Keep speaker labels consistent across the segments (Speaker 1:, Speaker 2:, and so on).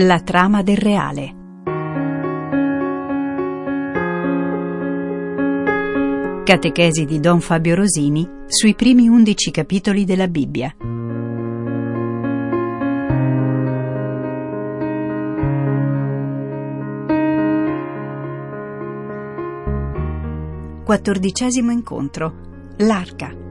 Speaker 1: La trama del reale. Catechesi di Don Fabio Rosini sui primi undici capitoli della Bibbia. Quattordicesimo incontro. L'arca.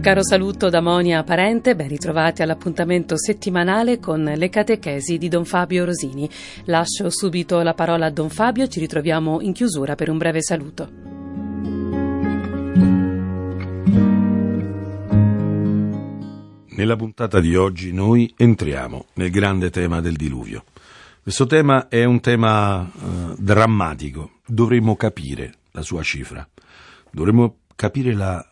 Speaker 2: Caro saluto da Monia Parente, ben ritrovati all'appuntamento settimanale con le catechesi di Don Fabio Rosini. Lascio subito la parola a Don Fabio, ci ritroviamo in chiusura per un breve saluto.
Speaker 3: Nella puntata di oggi noi entriamo nel grande tema del diluvio. Questo tema è un tema eh, drammatico, dovremmo capire la sua cifra, dovremmo capire la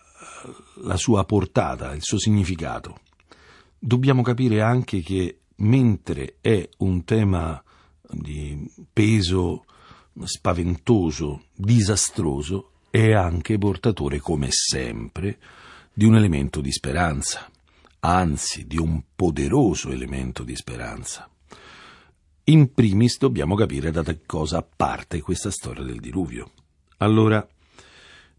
Speaker 3: la sua portata, il suo significato. Dobbiamo capire anche che mentre è un tema di peso spaventoso, disastroso, è anche portatore, come sempre, di un elemento di speranza, anzi di un poderoso elemento di speranza. In primis dobbiamo capire da che cosa parte questa storia del diluvio. Allora,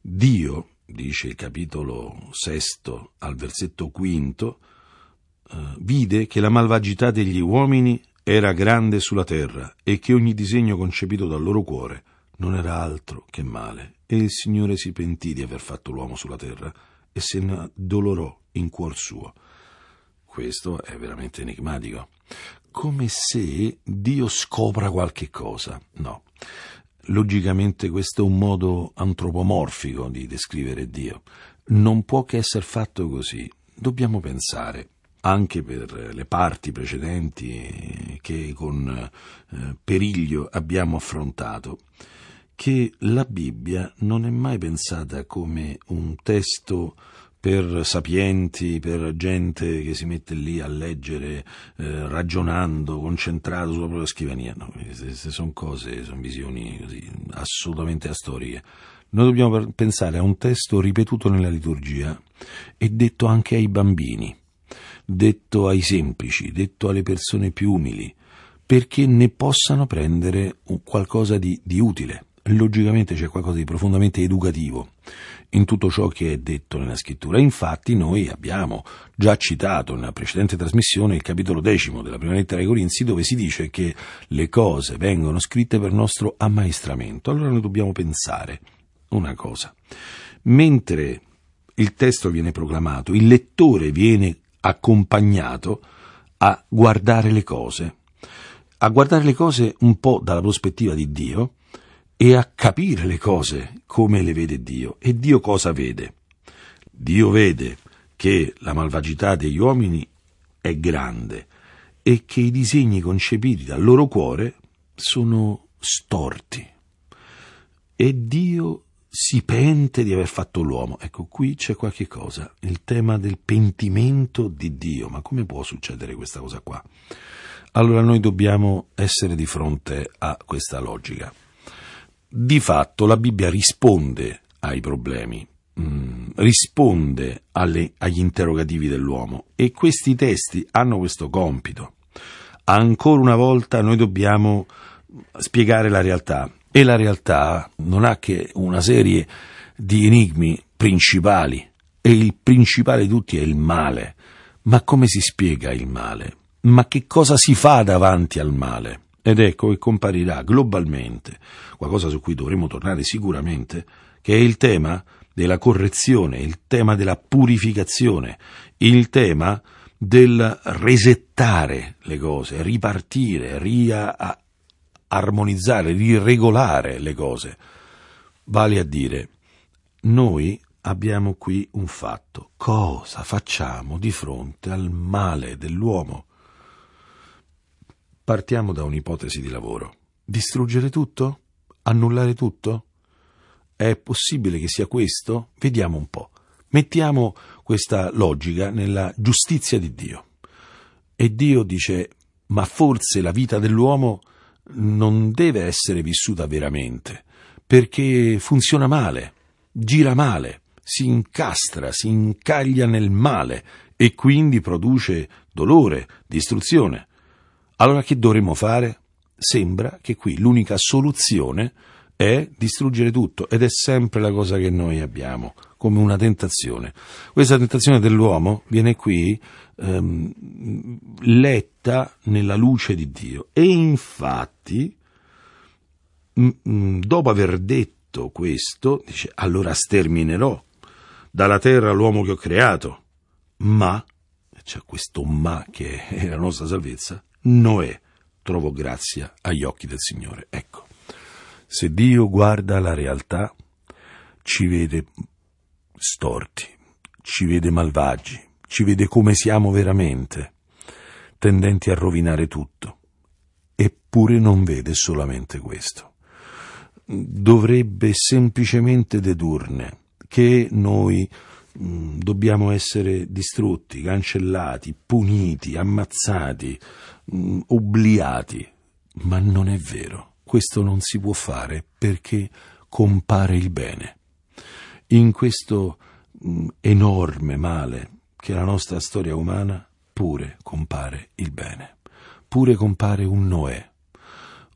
Speaker 3: Dio dice il capitolo sesto al versetto quinto, eh, vide che la malvagità degli uomini era grande sulla terra e che ogni disegno concepito dal loro cuore non era altro che male. E il Signore si pentì di aver fatto l'uomo sulla terra e se ne addolorò in cuor suo. Questo è veramente enigmatico. Come se Dio scopra qualche cosa. No. Logicamente questo è un modo antropomorfico di descrivere Dio. Non può che essere fatto così. Dobbiamo pensare anche per le parti precedenti che con eh, periglio abbiamo affrontato, che la Bibbia non è mai pensata come un testo per sapienti, per gente che si mette lì a leggere, eh, ragionando, concentrato sulla propria scrivania. No, queste sono cose, sono visioni così, assolutamente astoriche. Noi dobbiamo pensare a un testo ripetuto nella liturgia e detto anche ai bambini, detto ai semplici, detto alle persone più umili, perché ne possano prendere qualcosa di, di utile logicamente c'è qualcosa di profondamente educativo in tutto ciò che è detto nella scrittura. Infatti noi abbiamo già citato nella precedente trasmissione il capitolo decimo della prima lettera ai Corinzi dove si dice che le cose vengono scritte per nostro ammaestramento. Allora noi dobbiamo pensare una cosa. Mentre il testo viene proclamato, il lettore viene accompagnato a guardare le cose, a guardare le cose un po' dalla prospettiva di Dio, e a capire le cose come le vede Dio. E Dio cosa vede? Dio vede che la malvagità degli uomini è grande e che i disegni concepiti dal loro cuore sono storti. E Dio si pente di aver fatto l'uomo. Ecco, qui c'è qualche cosa, il tema del pentimento di Dio. Ma come può succedere questa cosa qua? Allora noi dobbiamo essere di fronte a questa logica di fatto la Bibbia risponde ai problemi, mm, risponde alle, agli interrogativi dell'uomo e questi testi hanno questo compito. Ancora una volta noi dobbiamo spiegare la realtà e la realtà non ha che una serie di enigmi principali e il principale di tutti è il male. Ma come si spiega il male? Ma che cosa si fa davanti al male? Ed ecco che comparirà globalmente qualcosa su cui dovremo tornare sicuramente, che è il tema della correzione, il tema della purificazione, il tema del resettare le cose, ripartire, riarmonizzare, riregolare le cose. Vale a dire, noi abbiamo qui un fatto. Cosa facciamo di fronte al male dell'uomo? Partiamo da un'ipotesi di lavoro. Distruggere tutto? Annullare tutto? È possibile che sia questo? Vediamo un po'. Mettiamo questa logica nella giustizia di Dio. E Dio dice, ma forse la vita dell'uomo non deve essere vissuta veramente, perché funziona male, gira male, si incastra, si incaglia nel male e quindi produce dolore, distruzione. Allora che dovremmo fare? Sembra che qui l'unica soluzione è distruggere tutto ed è sempre la cosa che noi abbiamo come una tentazione. Questa tentazione dell'uomo viene qui ehm, letta nella luce di Dio e infatti m- m- dopo aver detto questo dice allora sterminerò dalla terra l'uomo che ho creato ma c'è questo ma che è la nostra salvezza Noè trovò grazia agli occhi del Signore ecco se Dio guarda la realtà, ci vede storti, ci vede malvagi, ci vede come siamo veramente, tendenti a rovinare tutto. Eppure non vede solamente questo. Dovrebbe semplicemente dedurne che noi mm, dobbiamo essere distrutti, cancellati, puniti, ammazzati, mh, mm, obliati. Ma non è vero questo non si può fare perché compare il bene. In questo mh, mm, enorme male che è la nostra storia umana, pure compare il bene, pure compare un Noè.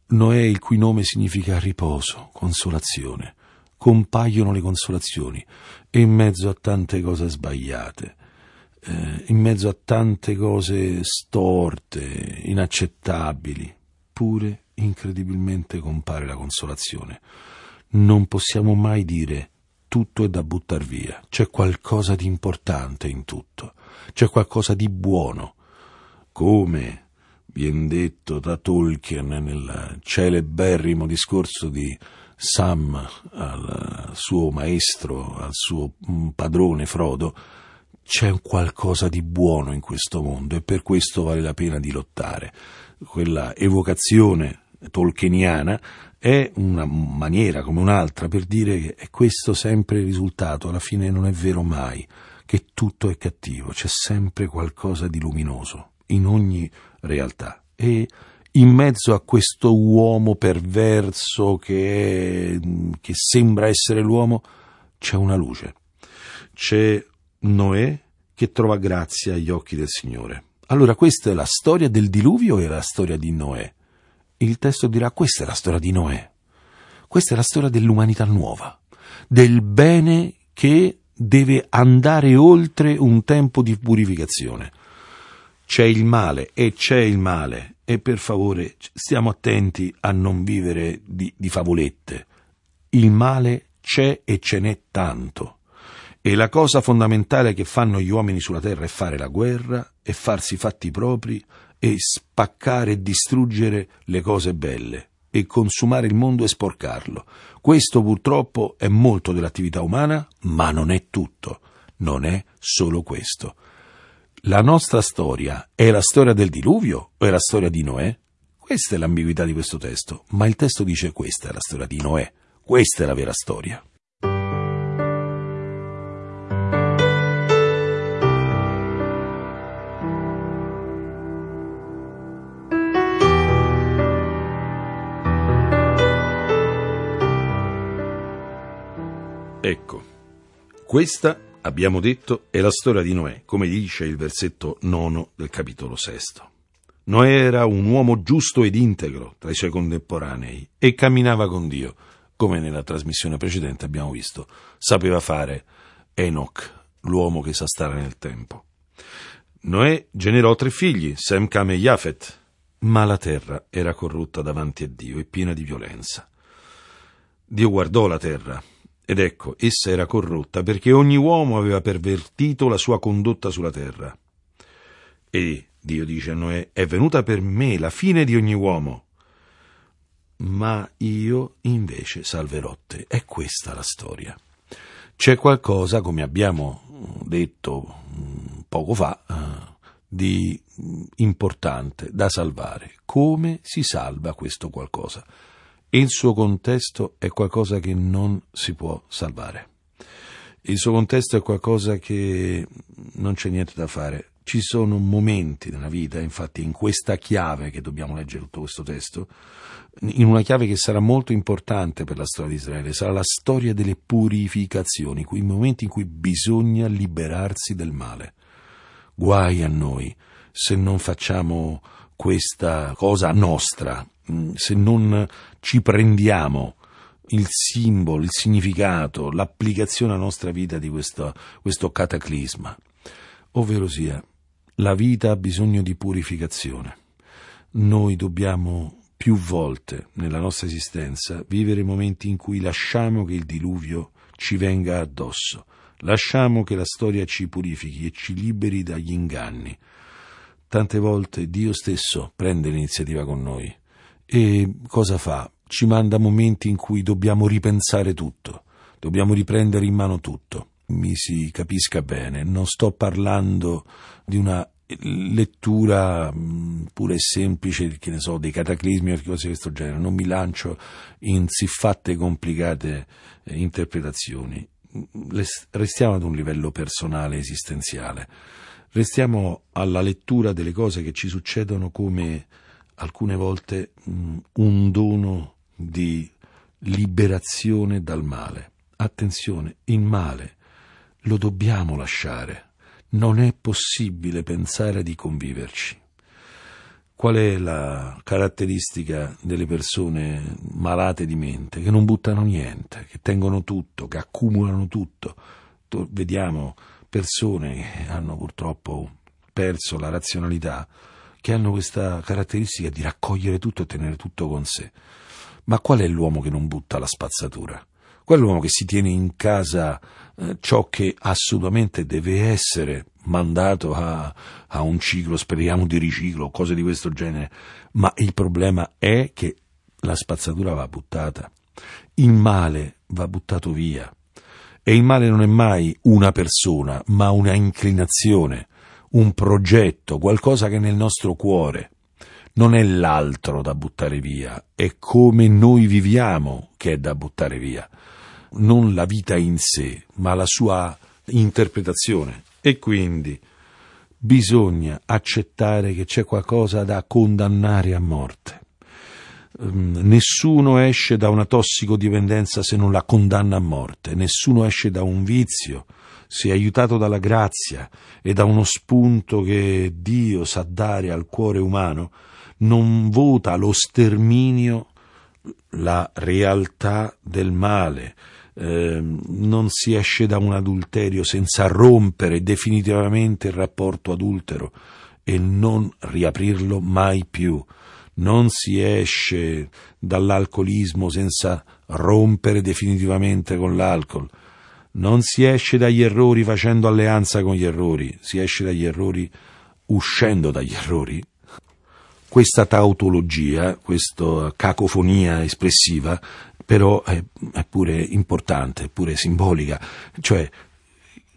Speaker 3: Noè il cui nome significa riposo, consolazione. Compaiono le consolazioni e in mezzo a tante cose sbagliate, eh, in mezzo a tante cose storte, inaccettabili, pure incredibilmente compare la consolazione. Non possiamo mai dire tutto è da buttar via, c'è qualcosa di importante in tutto, c'è qualcosa di buono. Come viene detto da Tolkien nel celeberrimo discorso di Sam al suo maestro, al suo padrone Frodo, c'è qualcosa di buono in questo mondo e per questo vale la pena di lottare. Quella evocazione tolkieniana è una maniera come un'altra per dire che è questo sempre il risultato, alla fine non è vero mai che tutto è cattivo, c'è sempre qualcosa di luminoso in ogni realtà e in mezzo a questo uomo perverso che, è, che sembra essere l'uomo c'è una luce, c'è Noè che trova grazia agli occhi del Signore. Allora questa è la storia del diluvio e la storia di Noè il testo dirà questa è la storia di Noè, questa è la storia dell'umanità nuova, del bene che deve andare oltre un tempo di purificazione. C'è il male e c'è il male e per favore stiamo attenti a non vivere di, di favolette. Il male c'è e ce n'è tanto. E la cosa fondamentale che fanno gli uomini sulla terra è fare la guerra e farsi fatti propri e spaccare e distruggere le cose belle e consumare il mondo e sporcarlo. Questo purtroppo è molto dell'attività umana, ma non è tutto, non è solo questo. La nostra storia è la storia del diluvio o è la storia di Noè? Questa è l'ambiguità di questo testo, ma il testo dice questa è la storia di Noè, questa è la vera storia. Questa, abbiamo detto, è la storia di Noè, come dice il versetto nono del capitolo sesto. Noè era un uomo giusto ed integro tra i suoi contemporanei e camminava con Dio, come nella trasmissione precedente abbiamo visto. Sapeva fare Enoch, l'uomo che sa stare nel tempo. Noè generò tre figli, Sem, Cam e Jafet, ma la terra era corrotta davanti a Dio e piena di violenza. Dio guardò la terra ed ecco, essa era corrotta perché ogni uomo aveva pervertito la sua condotta sulla terra. E Dio dice a Noè, è venuta per me la fine di ogni uomo, ma io invece salverò te. È questa la storia. C'è qualcosa, come abbiamo detto mm, poco fa, eh, di importante da salvare. Come si salva questo qualcosa? Il suo contesto è qualcosa che non si può salvare. Il suo contesto è qualcosa che non c'è niente da fare. Ci sono momenti nella vita, infatti, in questa chiave che dobbiamo leggere tutto questo testo, in una chiave che sarà molto importante per la storia di Israele, sarà la storia delle purificazioni, quei momenti in cui bisogna liberarsi del male. Guai a noi se non facciamo questa cosa nostra, se non ci prendiamo il simbolo, il significato, l'applicazione alla nostra vita di questo, questo cataclisma, ovvero sia la vita ha bisogno di purificazione. Noi dobbiamo più volte nella nostra esistenza vivere momenti in cui lasciamo che il diluvio ci venga addosso, lasciamo che la storia ci purifichi e ci liberi dagli inganni. Tante volte Dio stesso prende l'iniziativa con noi e cosa fa? Ci manda momenti in cui dobbiamo ripensare tutto, dobbiamo riprendere in mano tutto mi si capisca bene, non sto parlando di una lettura pure semplice, che ne so, dei cataclismi o cose di questo genere, non mi lancio in siffatte complicate eh, interpretazioni. Restiamo ad un livello personale, esistenziale. Restiamo alla lettura delle cose che ci succedono come alcune volte un dono di liberazione dal male. Attenzione, il male lo dobbiamo lasciare. Non è possibile pensare di conviverci. Qual è la caratteristica delle persone malate di mente? Che non buttano niente, che tengono tutto, che accumulano tutto. Vediamo persone che hanno purtroppo perso la razionalità, che hanno questa caratteristica di raccogliere tutto e tenere tutto con sé. Ma qual è l'uomo che non butta la spazzatura? quell'uomo che si tiene in casa eh, ciò che assolutamente deve essere mandato a, a, un ciclo, speriamo di riciclo, cose di questo genere, ma il problema è che la spazzatura va buttata, il male va buttato via e il male non è mai una persona, ma una inclinazione, un progetto, qualcosa che nel nostro cuore. Non è l'altro da buttare via, è come noi viviamo che è da buttare via non la vita in sé, ma la sua interpretazione. E quindi bisogna accettare che c'è qualcosa da condannare a morte. Um, nessuno esce da una tossicodipendenza se non la condanna a morte, nessuno esce da un vizio se aiutato dalla grazia e da uno spunto che Dio sa dare al cuore umano, non vota lo sterminio la realtà del male, eh, non si esce da un adulterio senza rompere definitivamente il rapporto adultero e non riaprirlo mai più. Non si esce dall'alcolismo senza rompere definitivamente con l'alcol. Non si esce dagli errori facendo alleanza con gli errori, si esce dagli errori uscendo dagli errori. Questa tautologia, questa cacofonia espressiva però è, è pure importante, è pure simbolica, cioè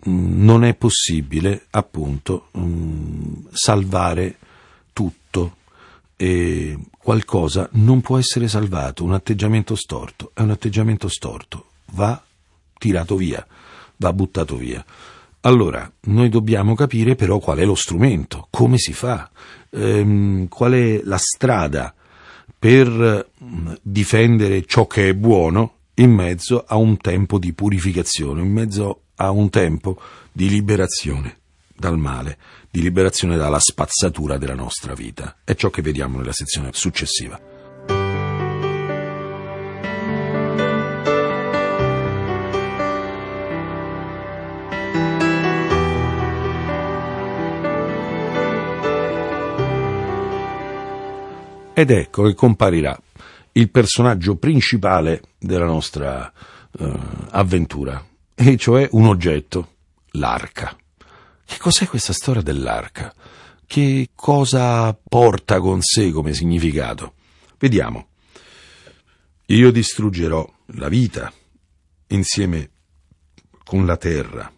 Speaker 3: non è possibile appunto mm, salvare tutto. E qualcosa non può essere salvato, un atteggiamento storto è un atteggiamento storto, va tirato via, va buttato via. Allora, noi dobbiamo capire però qual è lo strumento, come si fa, ehm, qual è la strada per mm, difendere ciò che è buono in mezzo a un tempo di purificazione, in mezzo a un tempo di liberazione dal male, di liberazione dalla spazzatura della nostra vita. È ciò che vediamo nella sezione successiva. Ed ecco che comparirà il personaggio principale della nostra uh, avventura, e cioè un oggetto, l'arca. Che cos'è questa storia dell'arca? Che cosa porta con sé come significato? Vediamo. Io distruggerò la vita insieme con la terra,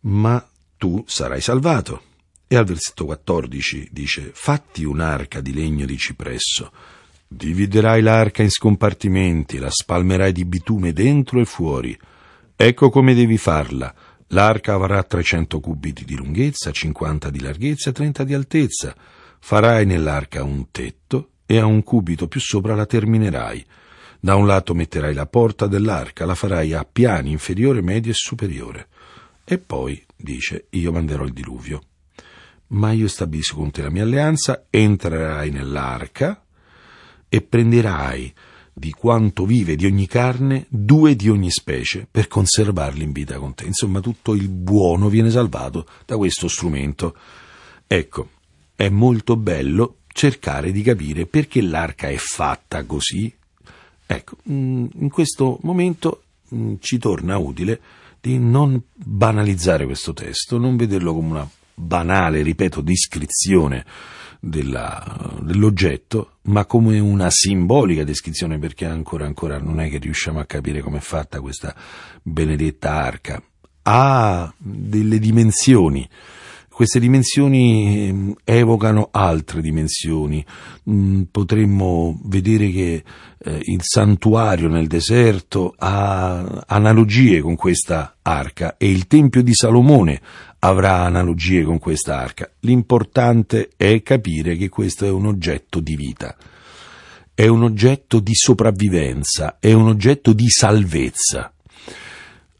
Speaker 3: ma tu sarai salvato. E al versetto 14 dice, fatti un'arca di legno di cipresso, dividerai l'arca in scompartimenti, la spalmerai di bitume dentro e fuori. Ecco come devi farla. L'arca avrà 300 cubiti di lunghezza, 50 di larghezza e 30 di altezza. Farai nell'arca un tetto e a un cubito più sopra la terminerai. Da un lato metterai la porta dell'arca, la farai a piani inferiore, medio e superiore. E poi, dice, io manderò il diluvio. Ma io stabilisco con te la mia alleanza, entrerai nell'arca e prenderai di quanto vive di ogni carne, due di ogni specie, per conservarli in vita con te. Insomma, tutto il buono viene salvato da questo strumento. Ecco, è molto bello cercare di capire perché l'arca è fatta così. Ecco, mm, in questo momento mm, ci torna utile di non banalizzare questo testo, non vederlo come una banale, ripeto, descrizione della, dell'oggetto, ma come una simbolica descrizione, perché ancora, ancora non è che riusciamo a capire come è fatta questa benedetta arca. Ha delle dimensioni, queste dimensioni ehm, evocano altre dimensioni. Mm, potremmo vedere che eh, il santuario nel deserto ha analogie con questa arca e il Tempio di Salomone avrà analogie con questa arca. L'importante è capire che questo è un oggetto di vita, è un oggetto di sopravvivenza, è un oggetto di salvezza.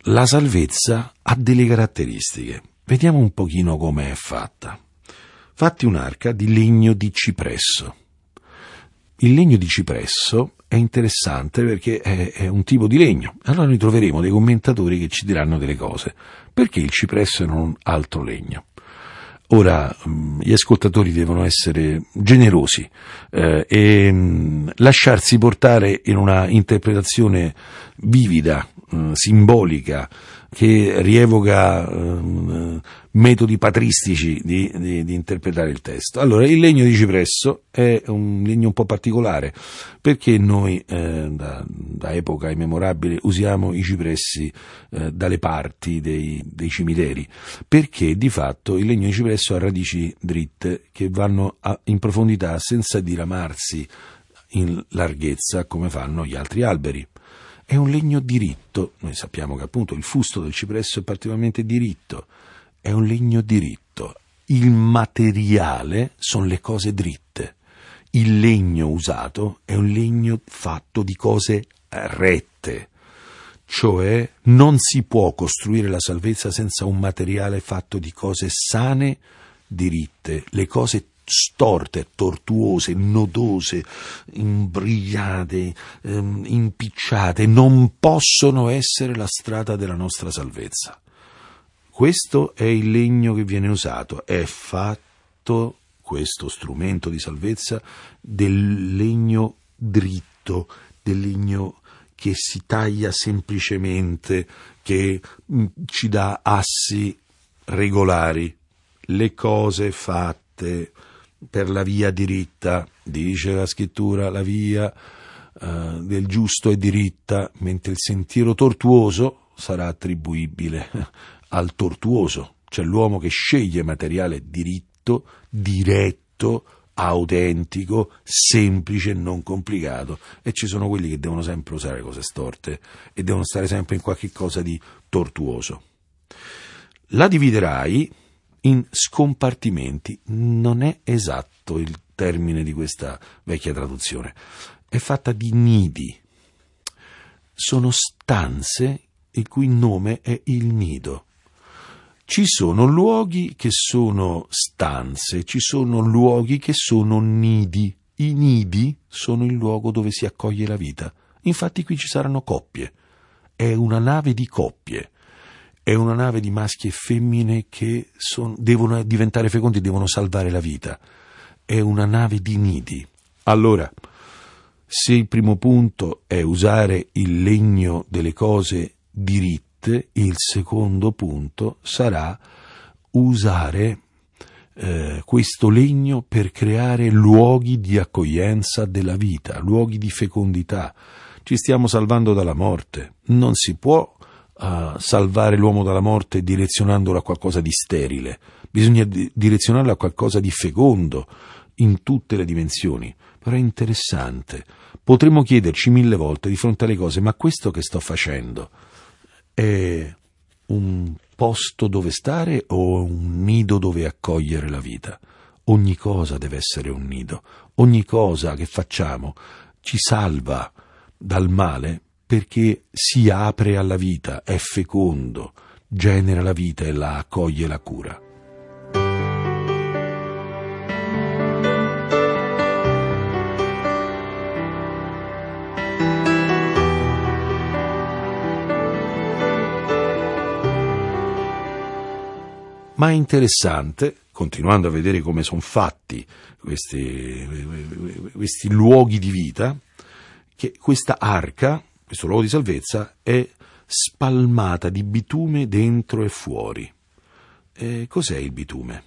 Speaker 3: La salvezza ha delle caratteristiche. Vediamo un pochino come è fatta. Fatti un'arca di legno di cipresso. Il legno di cipresso è interessante perché è, è, un tipo di legno. Allora noi troveremo dei commentatori che ci diranno delle cose. Perché il cipresso e non altro legno? Ora, mm, gli ascoltatori devono essere generosi eh, e mm, lasciarsi portare in una interpretazione vivida, mh, mm, simbolica, che rievoca eh, metodi patristici di, di, di, interpretare il testo. Allora, il legno di cipresso è un legno un po' particolare, perché noi eh, da, da, epoca immemorabile usiamo i cipressi eh, dalle parti dei, dei, cimiteri, perché di fatto il legno di cipresso ha radici dritte che vanno a, in profondità senza diramarsi in larghezza come fanno gli altri alberi è un legno diritto. Noi sappiamo che appunto il fusto del cipresso è particolarmente diritto, è un legno diritto. Il materiale sono le cose dritte. Il legno usato è un legno fatto di cose rette, cioè non si può costruire la salvezza senza un materiale fatto di cose sane, diritte. Le cose storte, tortuose, nodose, imbrigliate, ehm, impicciate, non possono essere la strada della nostra salvezza. Questo è il legno che viene usato, è fatto questo strumento di salvezza del legno dritto, del legno che si taglia semplicemente, che mm, ci dà assi regolari, le cose fatte per la via diritta, dice la scrittura, la via uh, del giusto è diritta, mentre il sentiero tortuoso sarà attribuibile al tortuoso, cioè l'uomo che sceglie materiale diritto, diretto, autentico, semplice non complicato e ci sono quelli che devono sempre usare cose storte e devono stare sempre in qualche cosa di tortuoso. La dividerai in scompartimenti. Non è esatto il termine di questa vecchia traduzione. È fatta di nidi. Sono stanze il cui nome è il nido. Ci sono luoghi che sono stanze, ci sono luoghi che sono nidi. I nidi sono il luogo dove si accoglie la vita. Infatti qui ci saranno coppie. È una nave di coppie è una nave di maschi e femmine che son, devono diventare fecondi devono salvare la vita. È una nave di nidi. Allora, se il primo punto è usare il legno delle cose diritte, il secondo punto sarà usare eh, questo legno per creare luoghi di accoglienza della vita, luoghi di fecondità. Ci stiamo salvando dalla morte. Non si può a salvare l'uomo dalla morte direzionandolo a qualcosa di sterile, bisogna di- direzionarlo a qualcosa di fecondo in tutte le dimensioni. Però è interessante. Potremmo chiederci mille volte di fronte alle cose, ma questo che sto facendo è un posto dove stare o un nido dove accogliere la vita? Ogni cosa deve essere un nido, ogni cosa che facciamo ci salva dal male perché si apre alla vita, è fecondo, genera la vita e la accoglie la cura. Ma è interessante, continuando a vedere come sono fatti questi, questi luoghi di vita, che questa arca, questo luogo di salvezza, è spalmata di bitume dentro e fuori. E cos'è il bitume?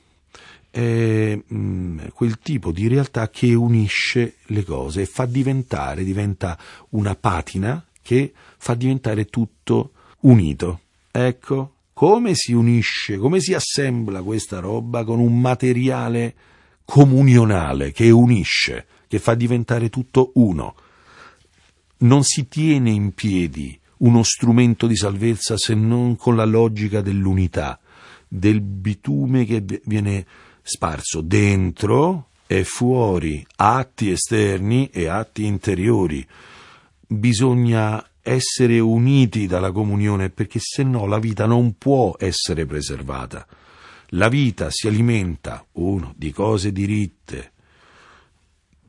Speaker 3: È mm, quel tipo di realtà che unisce le cose e fa diventare, diventa una patina che fa diventare tutto unito. Ecco, come si unisce, come si assembla questa roba con un materiale comunionale che unisce, che fa diventare tutto uno. Non si tiene in piedi uno strumento di salvezza se non con la logica dell'unità, del bitume che viene sparso dentro e fuori, atti esterni e atti interiori. Bisogna essere uniti dalla comunione perché se no la vita non può essere preservata. La vita si alimenta, uno, di cose diritte,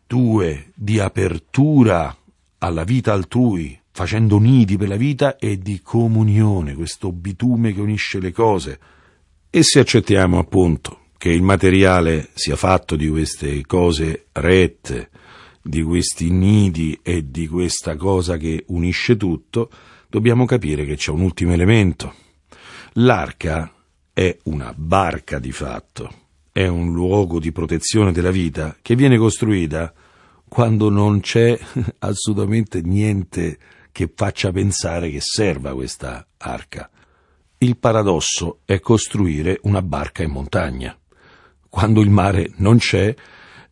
Speaker 3: due, di apertura alla vita altrui, facendo nidi per la vita e di comunione, questo bitume che unisce le cose. E se accettiamo appunto che il materiale sia fatto di queste cose rette, di questi nidi e di questa cosa che unisce tutto, dobbiamo capire che c'è un ultimo elemento. L'arca è una barca di fatto, è un luogo di protezione della vita che viene costruita quando non c'è assolutamente niente che faccia pensare che serva questa arca. Il paradosso è costruire una barca in montagna. Quando il mare non c'è,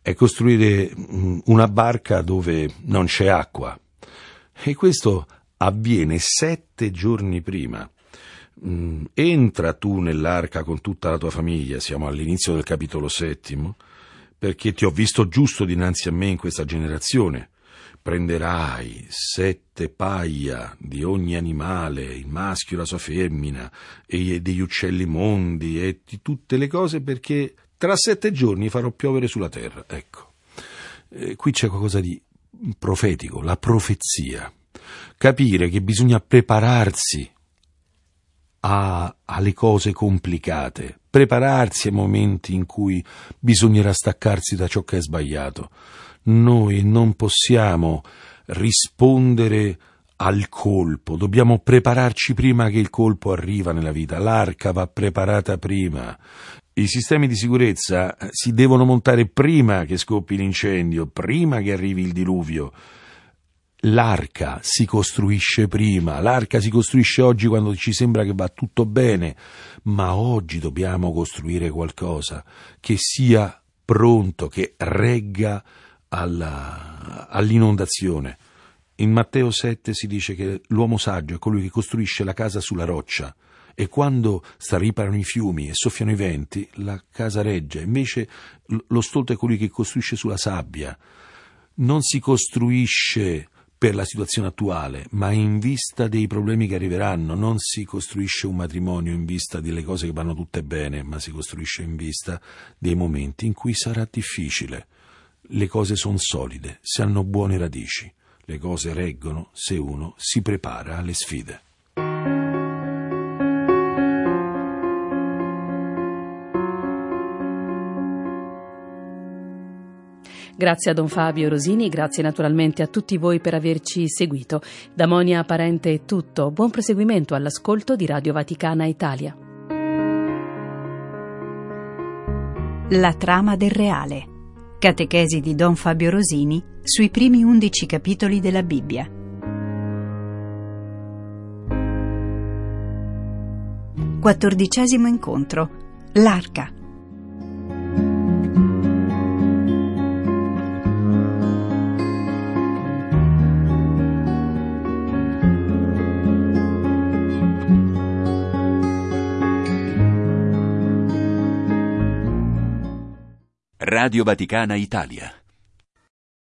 Speaker 3: è costruire mm, una barca dove non c'è acqua. E questo avviene sette giorni prima. Mm, entra tu nell'arca con tutta la tua famiglia, siamo all'inizio del capitolo settimo, perché ti ho visto giusto dinanzi a me in questa generazione. Prenderai sette paia di ogni animale, il maschio e la sua femmina, e degli uccelli mondi, e di tutte le cose perché tra sette giorni farò piovere sulla terra. Ecco, eh, qui c'è qualcosa di profetico, la profezia. Capire che bisogna prepararsi a, alle cose complicate, prepararsi ai momenti in cui bisognerà staccarsi da ciò che è sbagliato. Noi non possiamo rispondere al colpo, dobbiamo prepararci prima che il colpo arriva nella vita, l'arca va preparata prima, i sistemi di sicurezza eh, si devono montare prima che scoppi l'incendio, prima che arrivi il diluvio. L'arca si costruisce prima, l'arca si costruisce oggi quando ci sembra che va tutto bene, ma oggi dobbiamo costruire qualcosa che sia pronto, che regga alla, all'inondazione. In Matteo 7 si dice che l'uomo saggio è colui che costruisce la casa sulla roccia e quando striparano i fiumi e soffiano i venti, la casa regge. Invece lo stolto è colui che costruisce sulla sabbia. Non si costruisce per la situazione attuale, ma in vista dei problemi che arriveranno. Non si costruisce un matrimonio in vista delle cose che vanno tutte bene, ma si costruisce in vista dei momenti in cui sarà difficile. Le cose sono solide, se hanno buone radici. Le cose reggono se uno si prepara alle sfide.
Speaker 2: Grazie a Don Fabio Rosini, grazie naturalmente a tutti voi per averci seguito. Da Monia Parente è tutto. Buon proseguimento all'ascolto di Radio Vaticana Italia.
Speaker 1: La trama del reale. Catechesi di Don Fabio Rosini sui primi undici capitoli della Bibbia. Quattordicesimo incontro. L'arca.
Speaker 4: Radio Vaticana Italia